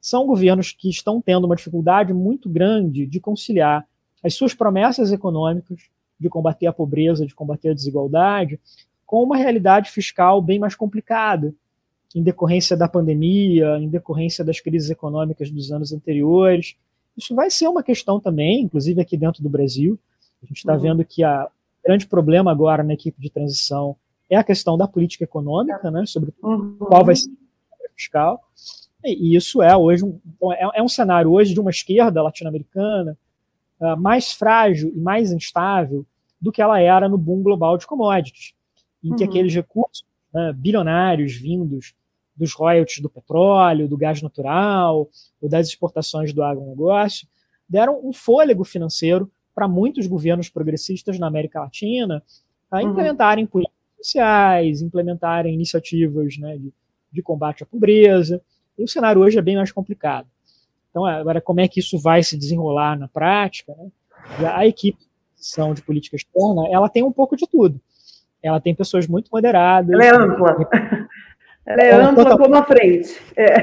são governos que estão tendo uma dificuldade muito grande de conciliar as suas promessas econômicas de combater a pobreza, de combater a desigualdade, com uma realidade fiscal bem mais complicada, em decorrência da pandemia, em decorrência das crises econômicas dos anos anteriores. Isso vai ser uma questão também, inclusive aqui dentro do Brasil. A gente está uhum. vendo que a, grande problema agora na equipe de transição é a questão da política econômica, né, sobre uhum. qual vai ser a fiscal. E isso é hoje um, é, é um cenário hoje de uma esquerda latino-americana uh, mais frágil e mais instável do que ela era no boom global de commodities, em uhum. que aqueles recursos né, bilionários vindos dos royalties do petróleo, do gás natural ou das exportações do agronegócio deram um fôlego financeiro para muitos governos progressistas na América Latina a uhum. implementarem políticas sociais, implementarem iniciativas né, de, de combate à pobreza. E o cenário hoje é bem mais complicado. Então, agora, como é que isso vai se desenrolar na prática? Né? A equipe de política externa, ela tem um pouco de tudo. Ela tem pessoas muito moderadas. Ela é ampla. Ela é ela ampla como a frente. É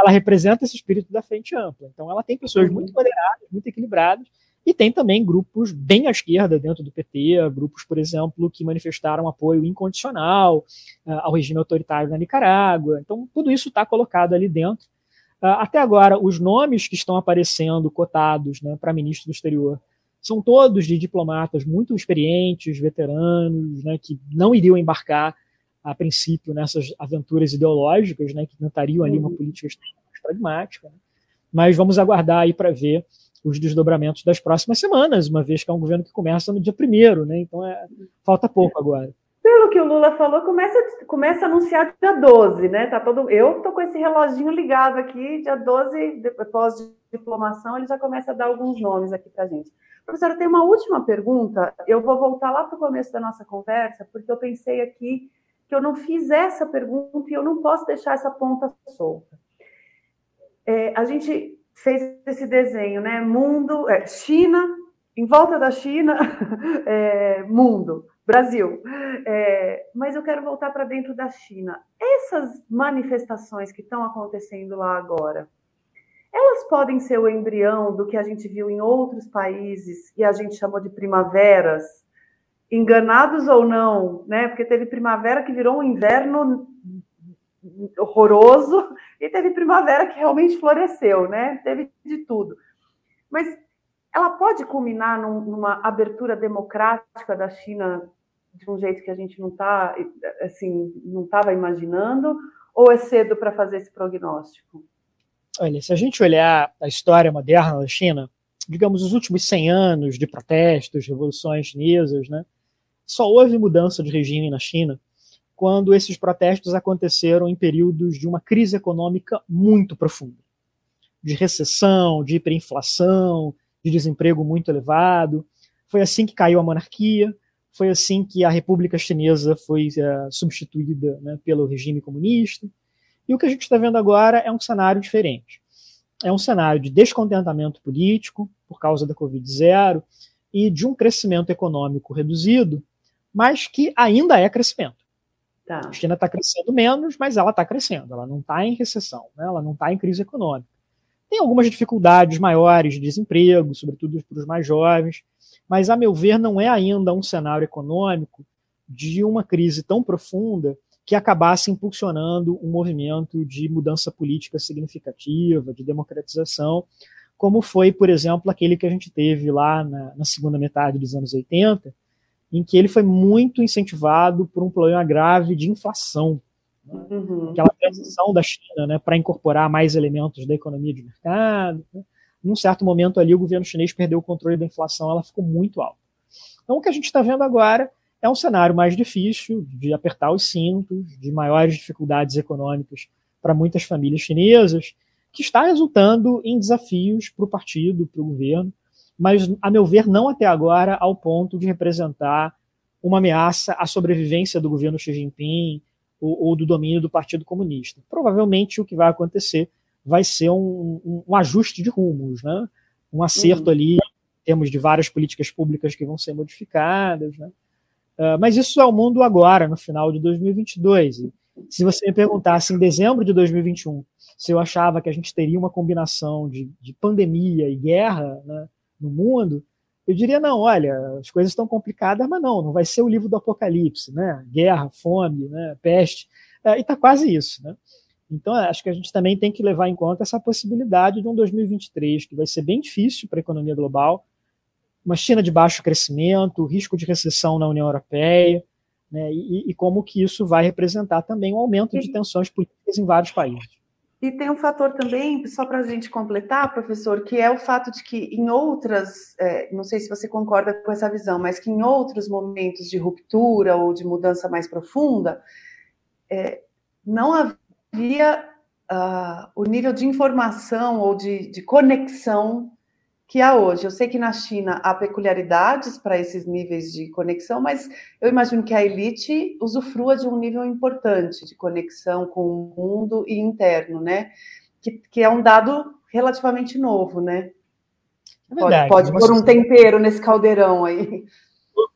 ela representa esse espírito da frente ampla. Então, ela tem pessoas uhum. muito moderadas, muito equilibradas, e tem também grupos bem à esquerda dentro do PT, grupos, por exemplo, que manifestaram apoio incondicional uh, ao regime autoritário na Nicarágua. Então, tudo isso está colocado ali dentro. Uh, até agora, os nomes que estão aparecendo cotados né, para ministro do exterior são todos de diplomatas muito experientes, veteranos, né, que não iriam embarcar a princípio nessas aventuras ideológicas, né, que tentariam ali uma uhum. política mais pragmática. Né? Mas vamos aguardar aí para ver os desdobramentos das próximas semanas, uma vez que é um governo que começa no dia primeiro, né? Então é, falta pouco agora. Pelo que o Lula falou, começa, começa a anunciar dia 12, né? Tá todo, eu estou com esse reloginho ligado aqui, dia 12, depois de diplomação, ele já começa a dar alguns nomes aqui para gente. Professora, tem uma última pergunta. Eu vou voltar lá para o começo da nossa conversa, porque eu pensei aqui que eu não fiz essa pergunta e eu não posso deixar essa ponta solta. É, a gente fez esse desenho, né? Mundo, é, China, em volta da China, é, mundo, Brasil. É, mas eu quero voltar para dentro da China. Essas manifestações que estão acontecendo lá agora, elas podem ser o embrião do que a gente viu em outros países e a gente chamou de primaveras enganados ou não, né? Porque teve primavera que virou um inverno horroroso e teve primavera que realmente floresceu, né? Teve de tudo. Mas ela pode culminar num, numa abertura democrática da China de um jeito que a gente não está assim não estava imaginando ou é cedo para fazer esse prognóstico? Olha, se a gente olhar a história moderna da China, digamos os últimos 100 anos de protestos, revoluções chinesas, né? Só houve mudança de regime na China quando esses protestos aconteceram em períodos de uma crise econômica muito profunda, de recessão, de hiperinflação, de desemprego muito elevado. Foi assim que caiu a monarquia, foi assim que a República Chinesa foi é, substituída né, pelo regime comunista. E o que a gente está vendo agora é um cenário diferente. É um cenário de descontentamento político por causa da Covid-0 e de um crescimento econômico reduzido mas que ainda é crescimento. Tá. A China está crescendo menos, mas ela está crescendo, ela não está em recessão, né? ela não está em crise econômica. Tem algumas dificuldades maiores de desemprego, sobretudo para os mais jovens, mas, a meu ver, não é ainda um cenário econômico de uma crise tão profunda que acabasse impulsionando um movimento de mudança política significativa, de democratização, como foi, por exemplo, aquele que a gente teve lá na, na segunda metade dos anos 80, em que ele foi muito incentivado por um problema grave de inflação. Né? Uhum. Aquela transição da China né, para incorporar mais elementos da economia de mercado. Né? Num certo momento ali, o governo chinês perdeu o controle da inflação, ela ficou muito alta. Então, o que a gente está vendo agora é um cenário mais difícil, de apertar os cintos, de maiores dificuldades econômicas para muitas famílias chinesas, que está resultando em desafios para o partido, para o governo, mas, a meu ver, não até agora ao ponto de representar uma ameaça à sobrevivência do governo Xi Jinping ou, ou do domínio do Partido Comunista. Provavelmente o que vai acontecer vai ser um, um, um ajuste de rumos, né? um acerto uhum. ali, temos de várias políticas públicas que vão ser modificadas. Né? Uh, mas isso é o mundo agora, no final de 2022. E se você me perguntasse em dezembro de 2021 se eu achava que a gente teria uma combinação de, de pandemia e guerra, né, no mundo, eu diria, não, olha, as coisas estão complicadas, mas não, não vai ser o livro do apocalipse, né? Guerra, fome, né? peste, é, e está quase isso, né? Então, acho que a gente também tem que levar em conta essa possibilidade de um 2023 que vai ser bem difícil para a economia global, uma China de baixo crescimento, risco de recessão na União Europeia, né, e, e como que isso vai representar também um aumento de tensões políticas em vários países. E tem um fator também, só para a gente completar, professor, que é o fato de que em outras, é, não sei se você concorda com essa visão, mas que em outros momentos de ruptura ou de mudança mais profunda, é, não havia uh, o nível de informação ou de, de conexão que há hoje. Eu sei que na China há peculiaridades para esses níveis de conexão, mas eu imagino que a elite usufrua de um nível importante de conexão com o mundo e interno, né? Que, que é um dado relativamente novo, né? É verdade, pode, pode pôr um tempero nesse caldeirão aí.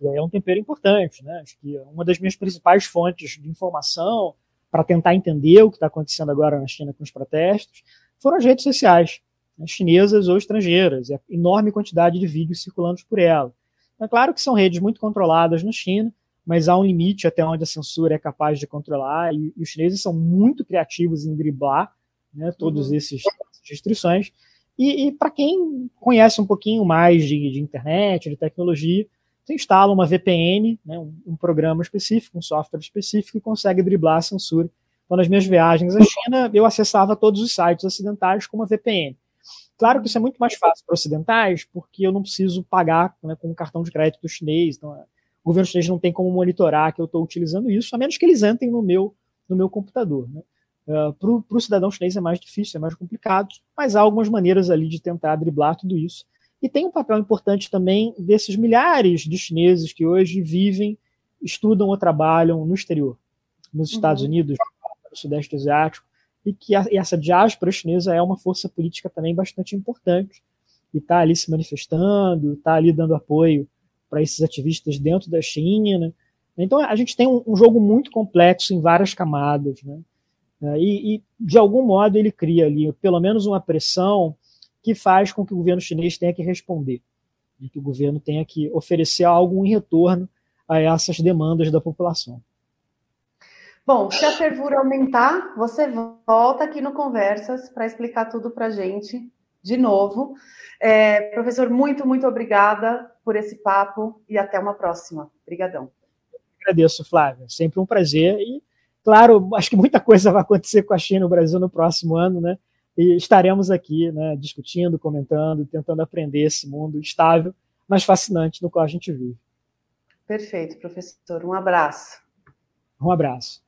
É um tempero importante, né? Acho que uma das minhas principais fontes de informação para tentar entender o que está acontecendo agora na China com os protestos foram as redes sociais né, chinesas ou estrangeiras, e a enorme quantidade de vídeos circulando por ela. É claro que são redes muito controladas na China, mas há um limite até onde a censura é capaz de controlar, e, e os chineses são muito criativos em driblar né, todas uhum. essas restrições. E, e para quem conhece um pouquinho mais de, de, internet, de tecnologia, você instala uma VPN, né, um, um, programa específico, um software específico, e consegue driblar a censura. Então, nas minhas viagens à China, eu acessava todos os sites ocidentais com uma VPN. Claro que isso é muito mais fácil para ocidentais, porque eu não preciso pagar né, com um cartão de crédito chinês. Então, o governo chinês não tem como monitorar que eu estou utilizando isso, a menos que eles entrem no meu, no meu computador. Né? Uh, para o cidadão chinês é mais difícil, é mais complicado, mas há algumas maneiras ali de tentar driblar tudo isso. E tem um papel importante também desses milhares de chineses que hoje vivem, estudam ou trabalham no exterior, nos Estados uhum. Unidos, no Sudeste Asiático, e que a, e essa diáspora chinesa é uma força política também bastante importante e está ali se manifestando, está ali dando apoio para esses ativistas dentro da China. Então a gente tem um, um jogo muito complexo em várias camadas, né? É, e, e, de algum modo ele cria ali pelo menos uma pressão que faz com que o governo chinês tenha que responder, que o governo tenha que oferecer algo em retorno a essas demandas da população. Bom, se a fervura aumentar, você volta aqui no Conversas para explicar tudo para a gente de novo. É, professor, muito, muito obrigada por esse papo e até uma próxima. Obrigadão. Agradeço, Flávia. Sempre um prazer. E, claro, acho que muita coisa vai acontecer com a China e o Brasil no próximo ano, né? E estaremos aqui, né, discutindo, comentando, tentando aprender esse mundo estável, mas fascinante no qual a gente vive. Perfeito, professor. Um abraço. Um abraço.